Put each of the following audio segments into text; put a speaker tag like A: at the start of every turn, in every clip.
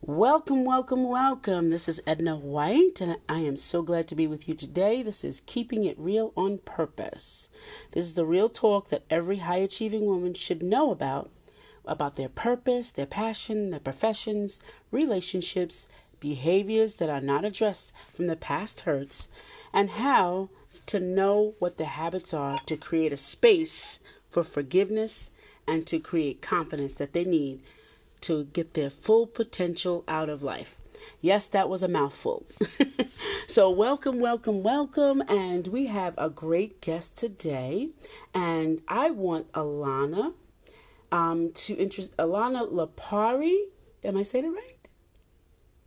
A: Welcome, welcome, welcome. This is Edna White, and I am so glad to be with you today. This is Keeping It Real on Purpose. This is the real talk that every high achieving woman should know about about their purpose, their passion, their professions, relationships, behaviors that are not addressed from the past hurts, and how to know what the habits are to create a space for forgiveness and to create confidence that they need to get their full potential out of life. Yes, that was a mouthful. so, welcome, welcome, welcome. And we have a great guest today. And I want Alana um, to interest Alana Lapari. Am I saying it right?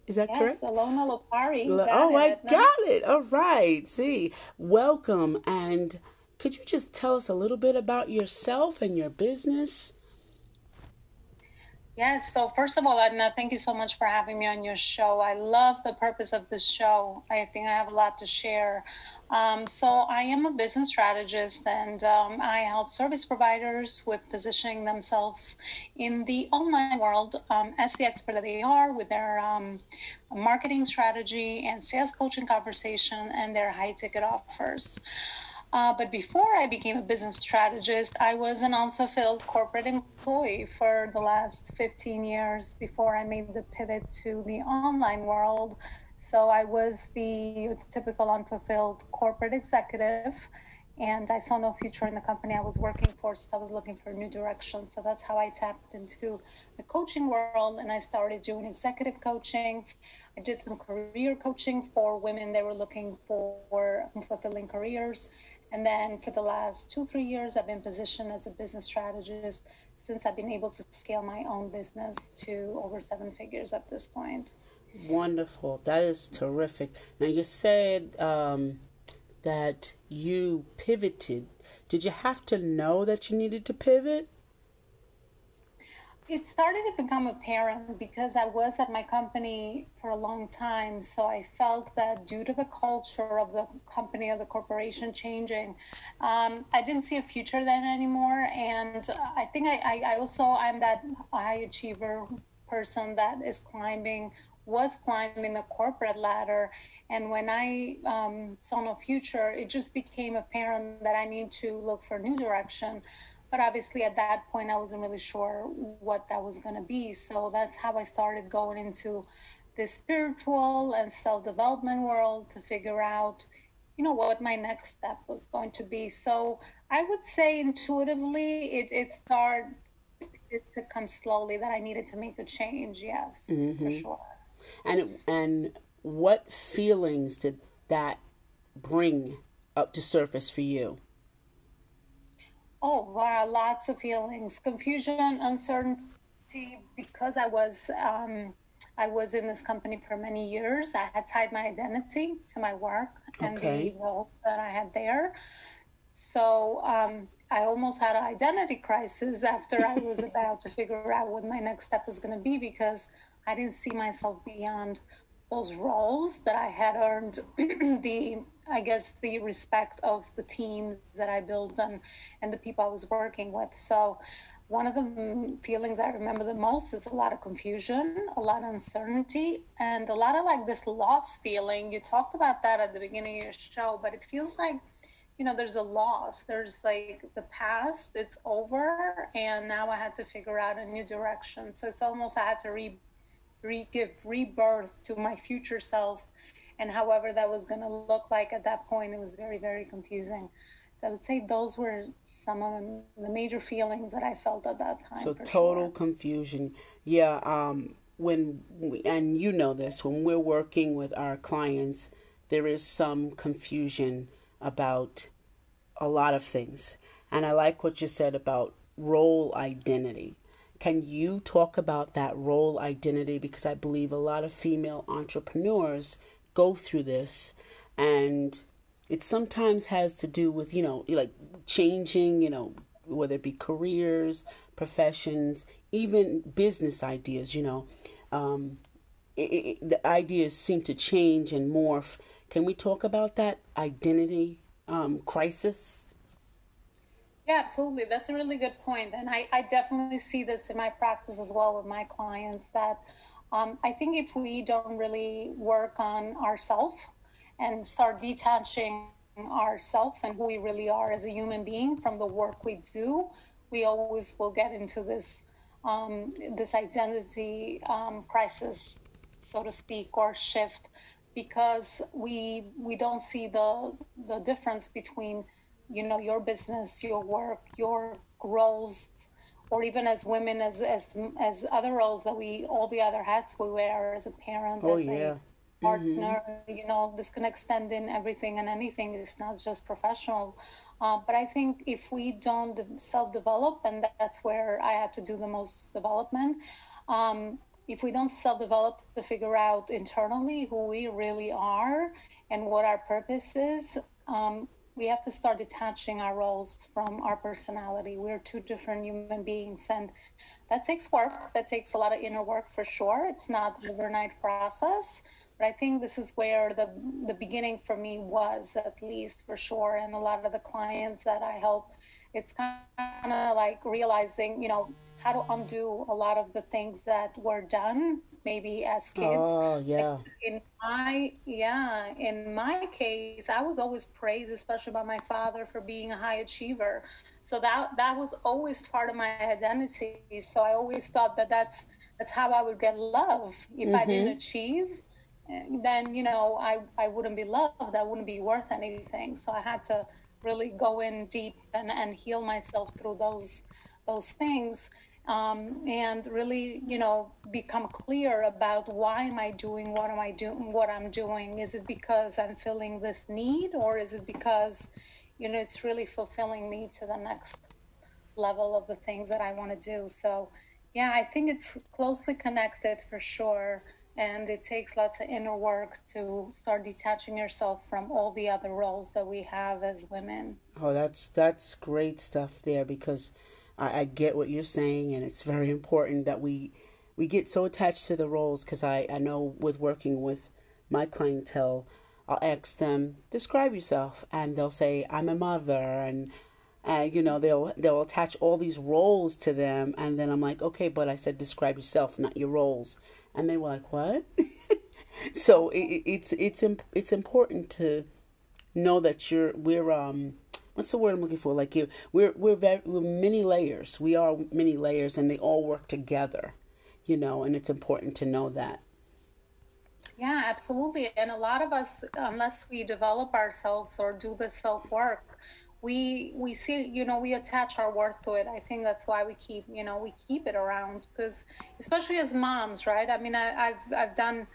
A: Is that
B: yes,
A: correct?
B: Alana Lapari.
A: La- oh, I got it. All right. See, welcome. And could you just tell us a little bit about yourself and your business?
B: Yes. So first of all, Edna, thank you so much for having me on your show. I love the purpose of this show. I think I have a lot to share. Um, so I am a business strategist, and um, I help service providers with positioning themselves in the online world um, as the expert that they are with their um, marketing strategy and sales coaching conversation and their high ticket offers. Uh, but before I became a business strategist, I was an unfulfilled corporate employee for the last 15 years before I made the pivot to the online world. So I was the typical unfulfilled corporate executive, and I saw no future in the company I was working for, so I was looking for a new direction. So that's how I tapped into the coaching world, and I started doing executive coaching. I did some career coaching for women that were looking for fulfilling careers and then for the last two, three years, I've been positioned as a business strategist since I've been able to scale my own business to over seven figures at this point.
A: Wonderful. That is terrific. Now, you said um, that you pivoted. Did you have to know that you needed to pivot?
B: It started to become apparent because I was at my company for a long time. So I felt that due to the culture of the company or the corporation changing, um, I didn't see a future then anymore. And I think I, I, I also, I'm that high achiever person that is climbing was climbing the corporate ladder and when i um, saw no future it just became apparent that i need to look for a new direction but obviously at that point i wasn't really sure what that was going to be. So that's how i started going into the spiritual and self-development world to figure out you know what my next step was going to be. So i would say intuitively it, it started to come slowly that i needed to make a change yes mm-hmm. for sure.
A: And and what feelings did that bring up to surface for you
B: Oh, wow, lots of feelings, confusion, uncertainty, because I was um, I was in this company for many years. I had tied my identity to my work and okay. the role that I had there. So um, I almost had an identity crisis after I was about to figure out what my next step was going to be because I didn't see myself beyond those roles that I had earned the I guess the respect of the team that I built and and the people I was working with. So one of the feelings I remember the most is a lot of confusion, a lot of uncertainty, and a lot of like this loss feeling. You talked about that at the beginning of your show, but it feels like you know there's a loss there's like the past it's over and now i had to figure out a new direction so it's almost i had to re re- give rebirth to my future self and however that was going to look like at that point it was very very confusing so i would say those were some of the major feelings that i felt at that time
A: so total sure. confusion yeah um when we, and you know this when we're working with our clients there is some confusion about a lot of things and i like what you said about role identity can you talk about that role identity? Because I believe a lot of female entrepreneurs go through this and it sometimes has to do with, you know, like changing, you know, whether it be careers, professions, even business ideas, you know. Um, it, it, the ideas seem to change and morph. Can we talk about that identity um, crisis?
B: Yeah, absolutely. That's a really good. And I, I definitely see this in my practice as well with my clients that Um, I think if we don't really work on ourselves and start detaching ourselves and who we really are as a human being from the work we do, we always will get into this um, this identity um, crisis, so to speak, or shift, because we we don't see the the difference between you know your business, your work, your roles, or even as women, as as as other roles that we all the other hats we wear as a parent,
A: oh,
B: as
A: yeah.
B: a partner. Mm-hmm. You know, this can extend in everything and anything. It's not just professional. Uh, but I think if we don't self develop, and that's where I had to do the most development. Um, if we don't self develop to figure out internally who we really are and what our purpose is, um, we have to start detaching our roles from our personality. We're two different human beings, and that takes work. That takes a lot of inner work for sure. It's not an overnight process. But I think this is where the the beginning for me was, at least for sure. And a lot of the clients that I help, it's kind of like realizing, you know, how to undo a lot of the things that were done maybe as kids.
A: Oh yeah.
B: In my yeah, in my case, I was always praised, especially by my father, for being a high achiever. So that that was always part of my identity. So I always thought that that's that's how I would get love if mm-hmm. I didn't achieve then you know I, I wouldn't be loved i wouldn't be worth anything so i had to really go in deep and, and heal myself through those those things um, and really you know become clear about why am i doing what am i doing what i'm doing is it because i'm feeling this need or is it because you know it's really fulfilling me to the next level of the things that i want to do so yeah i think it's closely connected for sure and it takes lots of inner work to start detaching yourself from all the other roles that we have as women.
A: Oh, that's that's great stuff there because I, I get what you're saying, and it's very important that we we get so attached to the roles because I I know with working with my clientele, I'll ask them describe yourself, and they'll say I'm a mother and and you know they'll they'll attach all these roles to them and then i'm like okay but i said describe yourself not your roles and they were like, "What?" so it, it's it's it's important to know that you're we're um what's the word I'm looking for? Like you, we're we're very we're many layers. We are many layers, and they all work together, you know. And it's important to know that.
B: Yeah, absolutely. And a lot of us, unless we develop ourselves or do the self work, we we see you know we attach our worth to it i think that's why we keep you know we keep it around because especially as moms right i mean I, i've i've done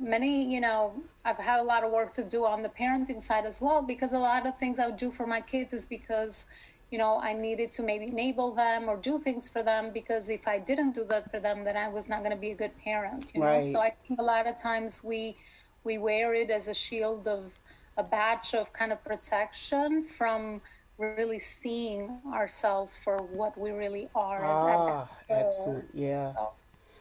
B: many you know i've had a lot of work to do on the parenting side as well because a lot of things i would do for my kids is because you know i needed to maybe enable them or do things for them because if i didn't do that for them then i was not going to be a good parent you right. know so i think a lot of times we we wear it as a shield of a badge of kind of protection from really seeing ourselves for what we really are.
A: Ah, excellent. Yeah. So,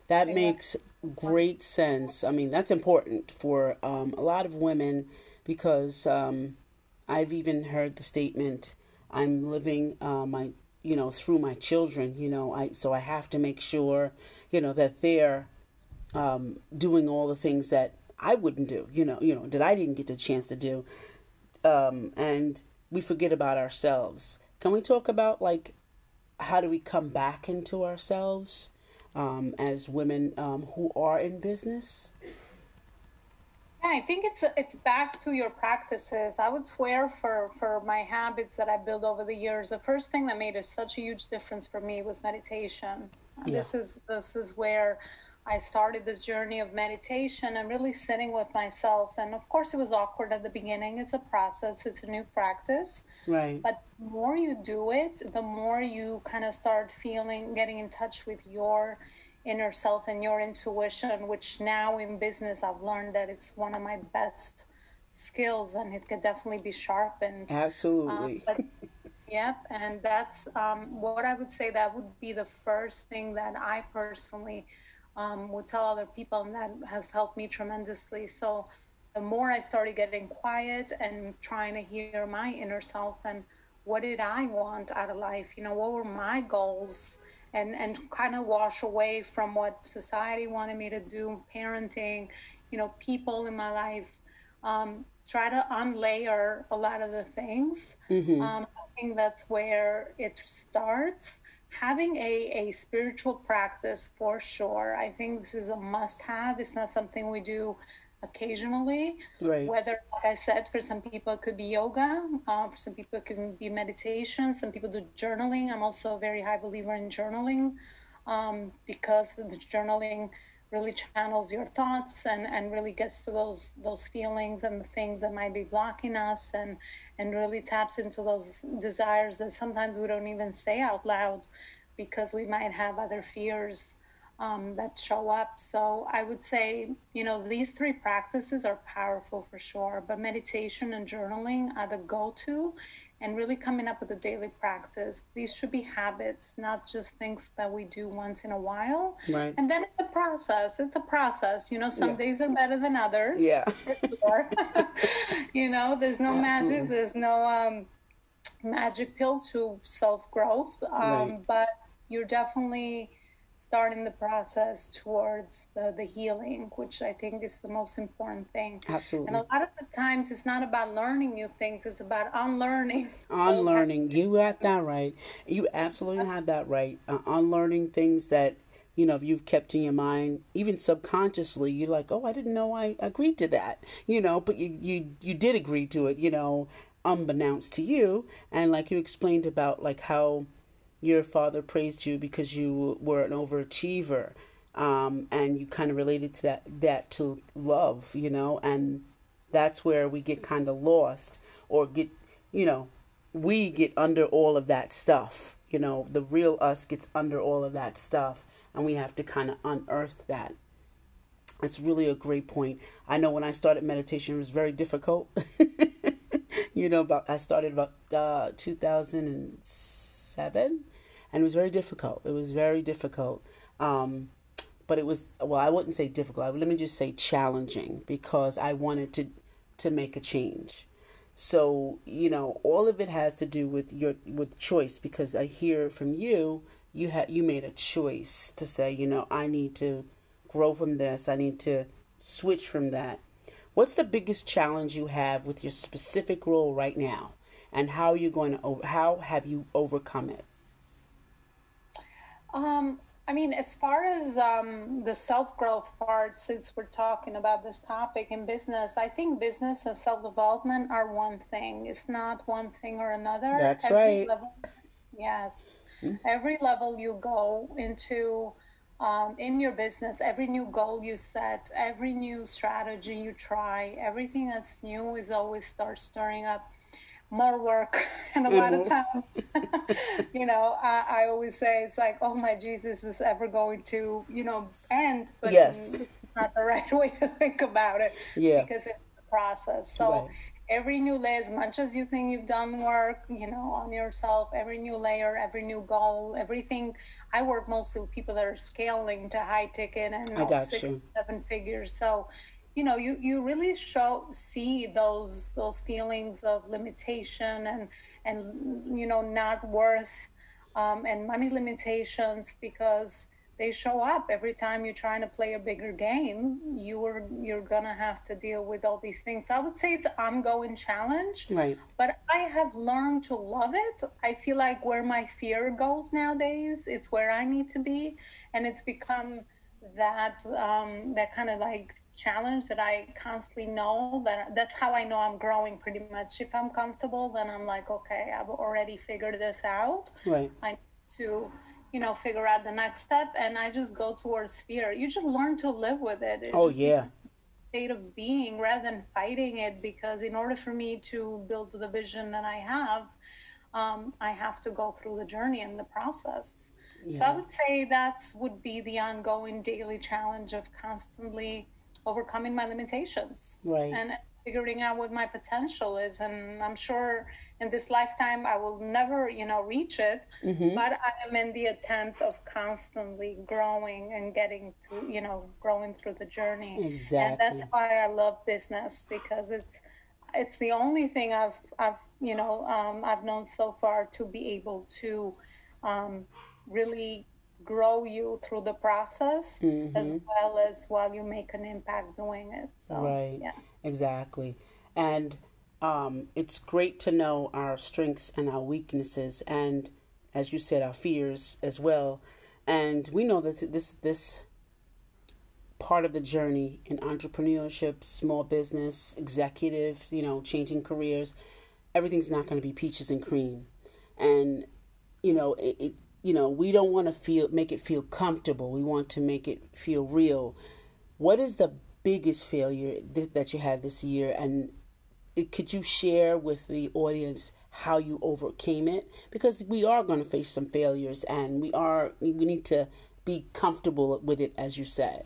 A: that yeah. makes great sense. I mean, that's important for um, a lot of women because um, I've even heard the statement, I'm living uh, my, you know, through my children, you know, I so I have to make sure, you know, that they're um, doing all the things that I wouldn't do, you know, you know, that I didn't get the chance to do. Um, and we forget about ourselves. Can we talk about like how do we come back into ourselves um, as women um, who are in business?
B: Yeah, I think it's it's back to your practices. I would swear for for my habits that I built over the years. The first thing that made a, such a huge difference for me was meditation. Yeah. This is this is where I started this journey of meditation and really sitting with myself. And of course, it was awkward at the beginning. It's a process, it's a new practice.
A: Right.
B: But the more you do it, the more you kind of start feeling, getting in touch with your inner self and your intuition, which now in business, I've learned that it's one of my best skills and it could definitely be sharpened.
A: Absolutely.
B: Um, but, yep. And that's um, what I would say that would be the first thing that I personally um, would tell other people, and that has helped me tremendously. So the more I started getting quiet and trying to hear my inner self and what did I want out of life, you know, what were my goals, and and kind of wash away from what society wanted me to do, parenting, you know, people in my life. Um, try to unlayer a lot of the things. Mm-hmm. Um, I think that's where it starts. Having a, a spiritual practice for sure. I think this is a must have. It's not something we do occasionally. Right. Whether, like I said, for some people it could be yoga, uh, for some people it can be meditation, some people do journaling. I'm also a very high believer in journaling um, because the journaling really channels your thoughts and, and really gets to those those feelings and the things that might be blocking us and and really taps into those desires that sometimes we don't even say out loud because we might have other fears um, that show up. So I would say, you know, these three practices are powerful for sure, but meditation and journaling are the go to and really coming up with a daily practice. These should be habits, not just things that we do once in a while. Right. And then it's a process. It's a process. You know, some yeah. days are better than others.
A: Yeah.
B: Sure. you know, there's no Absolutely. magic. There's no um, magic pill to self growth. Um, right. But you're definitely starting the process towards the, the healing, which I think is the most important thing.
A: Absolutely.
B: And a lot of the times it's not about learning new things, it's about unlearning.
A: Unlearning. You got that right. You absolutely have that right. Uh, unlearning things that you know, if you've kept in your mind, even subconsciously, you're like, oh, I didn't know I agreed to that, you know, but you, you, you did agree to it, you know, unbeknownst to you. And like you explained about like how your father praised you because you were an overachiever um, and you kind of related to that that to love you know? And that's where we get kind of lost or get you know we get under all of that stuff you know? The real us gets under all of that stuff and we have to kind of unearth that. It's really a great point. I know when i started meditation it was very difficult. You know about i started about uh, 2007 and it was very difficult. It was very difficult. Um, but it was well, I wouldn't say difficult. Let me just say challenging because I wanted to to make a change. So you know, all of it has to do with your with choice because I hear from you you had you made a choice to say you know I need to grow from this. I need to switch from that. What's the biggest challenge you have with your specific role right now, and how are you going to how have you overcome it?
B: Um, I mean, as far as um, the self growth part, since we're talking about this topic in business, I think business and self development are one thing. It's not one thing or another.
A: That's Every right.
B: Level, yes. Mm-hmm. Every level you go into um, in your business, every new goal you set, every new strategy you try, everything that's new is always start stirring up more work and a lot of mm-hmm. times you know I, I, always say it's like oh my jesus is ever going to you know end
A: but yes it's
B: not the right way to think about it
A: yeah
B: because it's a process so right. every new layer as much as you think you've done work you know on yourself every new layer every new goal everything i work mostly with people that are scaling to high ticket and
A: you know, six you.
B: seven figures so you know you, you really show see those those feelings of limitation and and you know not worth um, and money limitations because they show up every time you're trying to play a bigger game. You're you're gonna have to deal with all these things. I would say it's an ongoing challenge
A: right.
B: but i have learned to love it. I feel like where my fear goes nowadays it's where i need to be. And it's become that um, that kind of like challenge that I constantly know that that's how I know I'm growing pretty much. If I'm comfortable, then I'm like, okay, I've already figured this out.
A: Right.
B: I need to, you know, figure out the next step, and I just go towards fear. You just learn to live with it. it
A: oh yeah.
B: State of being rather than fighting it, because in order for me to build the vision that I have, um, I have to go through the journey and the process. Yeah. So I would say that's would be the ongoing daily challenge of constantly overcoming my limitations
A: right.
B: and figuring out what my potential is. And i'm sure in this lifetime i will never you know reach it mm-hmm. but i am in the attempt of constantly growing and getting to you know growing through the journey.
A: Exactly
B: and that's why i love business because it's it's the only thing i've i've you know um, i've known so far to be able to um, really grow you through the process mm-hmm. as well as while you make an impact doing it. So,
A: right. Yeah. Exactly. And um, it's great to know our strengths and our weaknesses, and as you said, our fears as well. And we know that this this part of the journey in entrepreneurship, small business, executives, you know, changing careers, everything's not going to be peaches and cream. And you know, it, it you know, we don't want to feel make it feel comfortable. We want to make it feel real. What is the biggest failure th- that you had this year and it, could you share with the audience how you overcame it because we are going to face some failures and we are we need to be comfortable with it as you said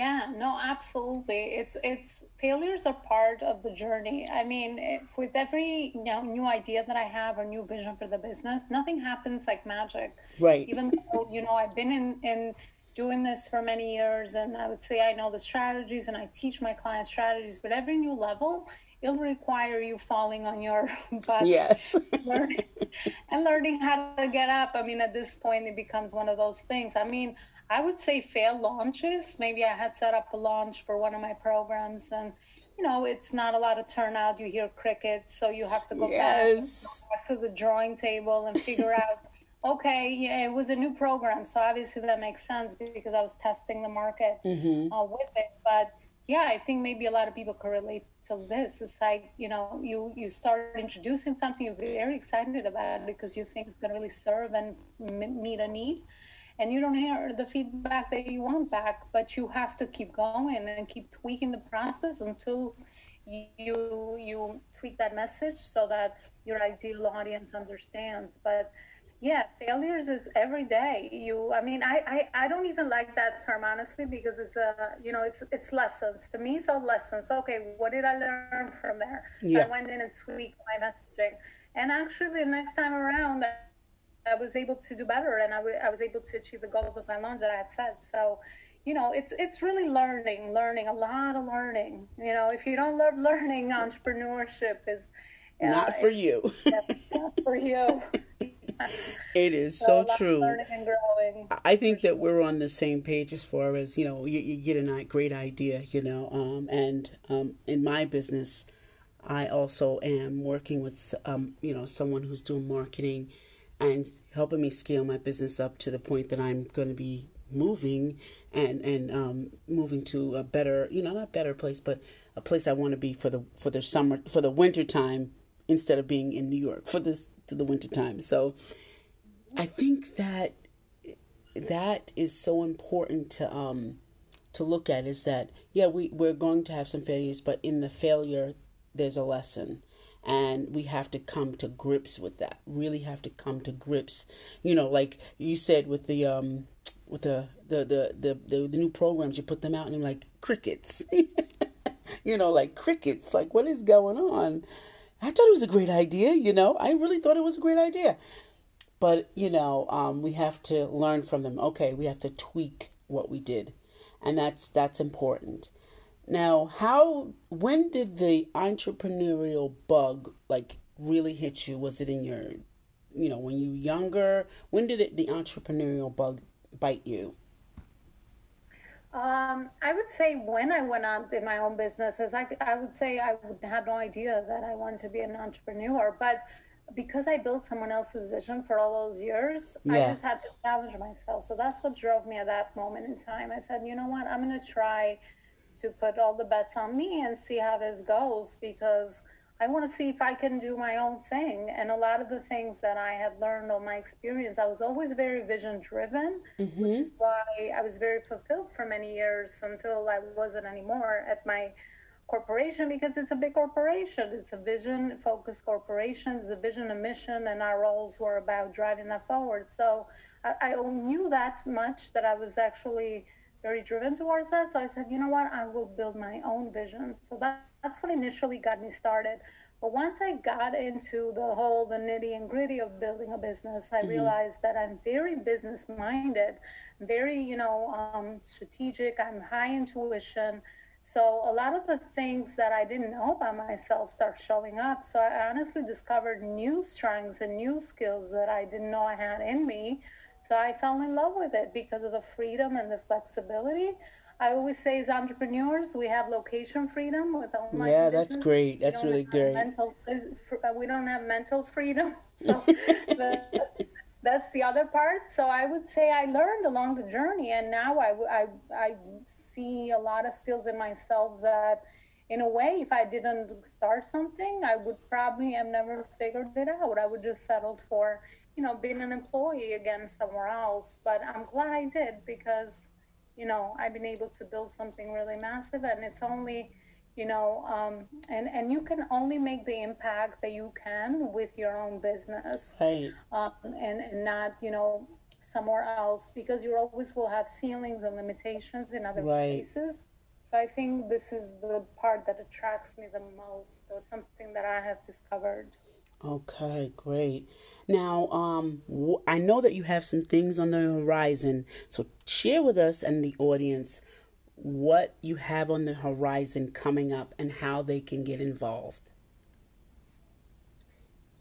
B: yeah, no, absolutely. It's it's failures are part of the journey. I mean, if, with every you know, new idea that I have or new vision for the business, nothing happens like magic.
A: Right.
B: Even though you know I've been in in doing this for many years, and I would say I know the strategies and I teach my clients strategies. But every new level, it'll require you falling on your butt.
A: Yes.
B: learning, and learning how to get up. I mean, at this point, it becomes one of those things. I mean, I would say failed launches. Maybe I had set up a launch for one of my programs and you know, it's not a lot of turnout. You hear crickets, so you have to go yes. back, to the drawing table and figure out, okay, yeah, it was a new program, so obviously that makes sense because I was testing the market mm-hmm. uh, with it. But yeah, I think maybe a lot of people can relate to this. It's like you know, you you start introducing something you're very excited about because you think it's going to really serve and m- meet a need and you don't hear the feedback that you want back but you have to keep going and keep tweaking the process until you you tweak that message so that your ideal audience understands. But yeah failures is every day. You i mean I, I i don't even like that term honestly because it's a you know it's it's lessons. To me it's all lessons. Okay what did i learn from there? Yeah. i went in and tweaked my messaging. And actually the next time around I was able to do better and I, w- I was able to achieve the goals of my loans that I had set. So, you know, it's it's really learning, learning, a lot of learning. You know, if you don't love learning, entrepreneurship is
A: uh, not for you.
B: not for you.
A: it is so, so true. I think that we're on the same page as far as you know. You, you get a great idea, you know, um, and um, in my business, I also am working with um, you know someone who's doing marketing and helping me scale my business up to the point that I'm going to be moving and and um, moving to a better, you know, not better place, but a place I want to be for the for the summer for the winter time instead of being in New York for this to the winter time. So I think that that is so important to um to look at is that yeah we we're going to have some failures but in the failure there's a lesson and we have to come to grips with that. Really have to come to grips. You know like you said with the um with the the the the, the, the new programs you put them out and you're like crickets. You know like crickets. Like what is going on? I thought it was a great idea you know? I really thought it was a great idea. But you know um, we have to learn from them. Okay we have to tweak what we did. And that's that's important now, how when did the entrepreneurial bug like really hit you? Was it in your you know, when you were younger? When did it the entrepreneurial bug bite you?
B: Um, I would say when I went on in my own businesses, I, I would say I would have no idea that I wanted to be an entrepreneur. But because I built someone else's vision for all those years, yeah. I just had to challenge myself. So that's what drove me at that moment in time. I said, you know what, I'm going to try to put all the bets on me and see how this goes because I want to see if I can do my own thing. And a lot of the things that I have learned on my experience, I was always very vision driven, mm-hmm. which is why I was very fulfilled for many years until I wasn't anymore at my corporation because it's a big corporation. It's a vision focused corporation. It's a vision and mission, and our roles were about driving that forward. So I, I knew that much that I was actually very driven towards that. So I said, you know what, I will build my own vision. So that, that's what initially got me started. But once I got into the whole, the nitty and gritty of building a business, I mm-hmm. realized that I'm very business minded, very, you know, um, strategic. I'm high intuition. So a lot of the things that I didn't know about myself start showing up. So I honestly discovered new strengths and new skills that I didn't know I had in me So I fell in love with it because of the freedom and the flexibility. I always say, as entrepreneurs, we have location freedom with online.
A: Yeah, that's great. That's really great.
B: Mental, uh, we don't have mental freedom, so that's the other part. So I would say I learned along the journey, and now I, I, I see a lot of skills in myself that, in a way, if I didn't start something, I would probably have never figured it out. I would just settled for, you know, being an employee again somewhere else. But I'm glad I did because, you know, I've been able to build something really massive, and it's only you know um, and and you can only make the impact that you can with your own business.
A: Right.
B: Um, and and not you know somewhere else because you always will have ceilings and limitations in other right. places. So i think this is the part that attracts me the most or something that i have discovered.
A: Okay great now um i know that you have some things on the horizon so share with us and the audience what you have on the horizon coming up and how they can get involved.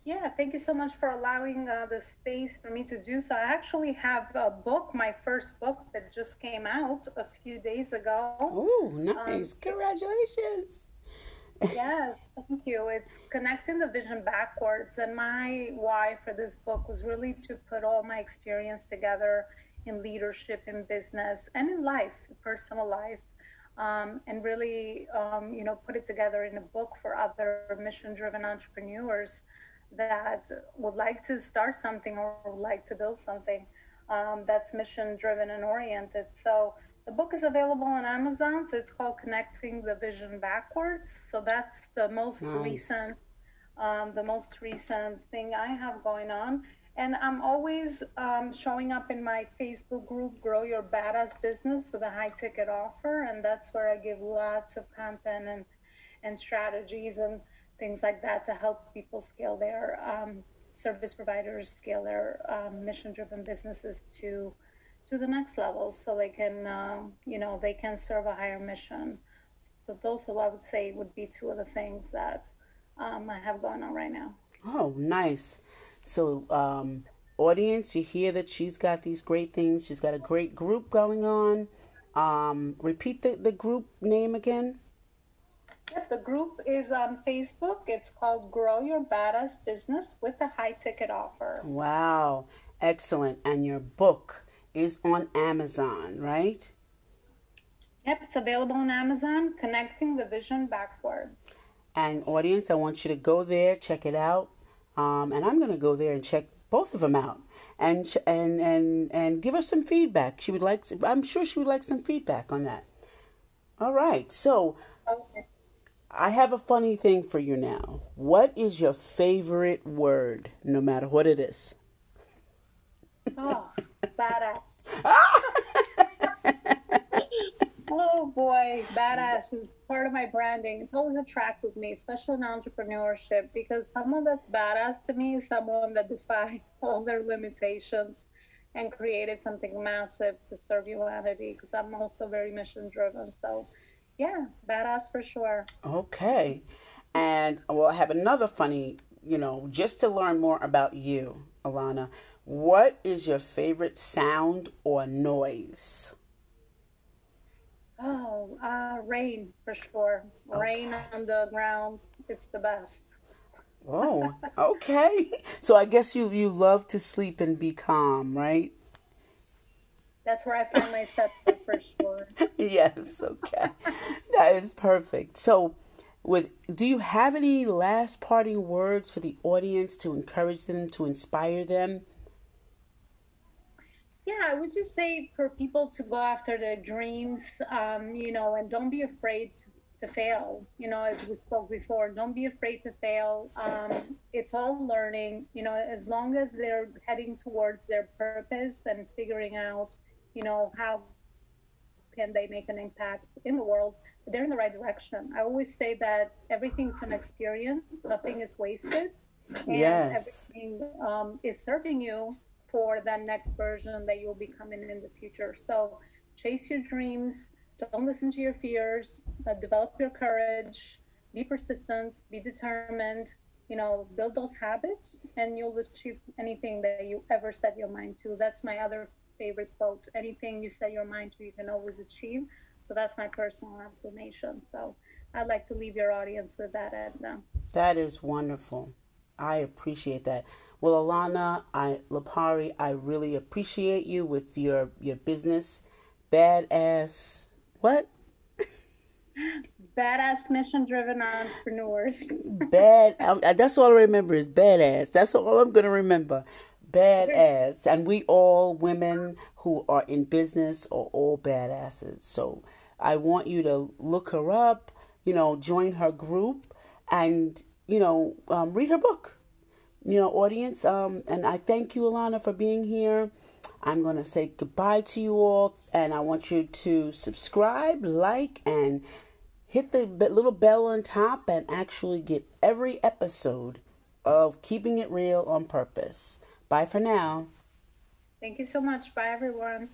B: Yeah, thank you so much for allowing uh, the space for me to do so. I actually have a book, my first book that just came out a few days ago.
A: Oh, nice. Um, Congratulations.
B: Yes, thank you. It's connecting the vision backwards. And my why for this book was really to put all my experience together in leadership, in business, and in life, personal life, um, and really, um, you know, put it together in a book for other mission-driven entrepreneurs that would like to start something or would like to build something um, that's mission-driven and oriented. So the book is available on Amazon. So it's called Connecting the Vision Backwards. So that's the most nice. recent, um, the most recent thing I have going on. And I'm always um, showing up in my Facebook group, Grow Your Badass Business, with a high ticket offer. And that's where I give lots of content and, and strategies and things like that to help people scale their um, service providers, scale their um, mission driven businesses to to the next level so they can, uh, you know, they can serve a higher mission. So those, are, I would say, would be two of the things that um, I have going on right now.
A: Oh, nice. So, um, audience, you hear that she's got these great things. She's got a great group going on. Um, repeat the, the group name again.
B: Yep, the group is on Facebook. It's called Grow Your Badass Business with a High Ticket Offer.
A: Wow, excellent. And your book is on Amazon, right?
B: Yep, it's available on Amazon, Connecting the Vision Backwards.
A: And audience, I want you to go there, check it out. Um, and I'm going to go there and check both of them out and and and and give her some feedback. She would like. I'm sure she would like some feedback on that. All right. So okay. I have a funny thing for you now. What is your favorite word, no matter what it is?
B: Oh, badass. Ah! Oh boy, badass is part of my branding. It's always attracted me, especially in entrepreneurship, because someone that's badass to me is someone that defies all their limitations and created something massive to serve humanity. Because I'm also very mission driven. So, yeah, badass for sure.
A: Okay, and well, have another funny, you know, just to learn more about you, Alana. What is your favorite sound or noise?
B: Oh, uh, rain for sure. Okay. Rain on the ground. It's the best.
A: Oh, okay. so I guess you you love to sleep and be calm, right?
B: That's where I find myself for sure.
A: yes. Okay. that is perfect. So, with do you have any last parting words for the audience to encourage them to inspire them
B: yeah, I would just say for people to go after their dreams, um, you know, and don't be afraid to, to, fail. You know, as we spoke before, don't be afraid to fail. Um, it's all learning. You know, as long as they're heading towards their purpose and figuring out, you know, how can they make an impact in the world, they're in the right direction. I always say that everything's an experience, nothing is wasted.
A: And yes.
B: everything um, is serving you for that next version that you'll be coming in the future. So chase your dreams, don't listen to your fears, uh, develop your courage, be persistent, be determined, you know, build those habits and you'll achieve anything that you ever set your mind to. That's my other favorite quote. Anything you set your mind to, you can always achieve. So that's my personal affirmation. So I'd like to leave your audience with that, Edna.
A: That is wonderful. I appreciate that. Well, Alana, I Lapari, I really appreciate you with your your business. Badass. What?
B: badass mission driven entrepreneurs.
A: Bad. Um, that's all I remember is badass. That's all I'm going to remember. Badass. And we all women who are in business are all badasses. So I want you to look her up, you know, join her group and, you know, um, read her book. You know, audience. Um, and I thank you, Alana, for being here. I'm going to say goodbye to you all, and I want you to subscribe, like, and hit the little bell on top and actually get every episode of Keeping It Real on Purpose. Bye for now.
B: Thank you so much. Bye, everyone.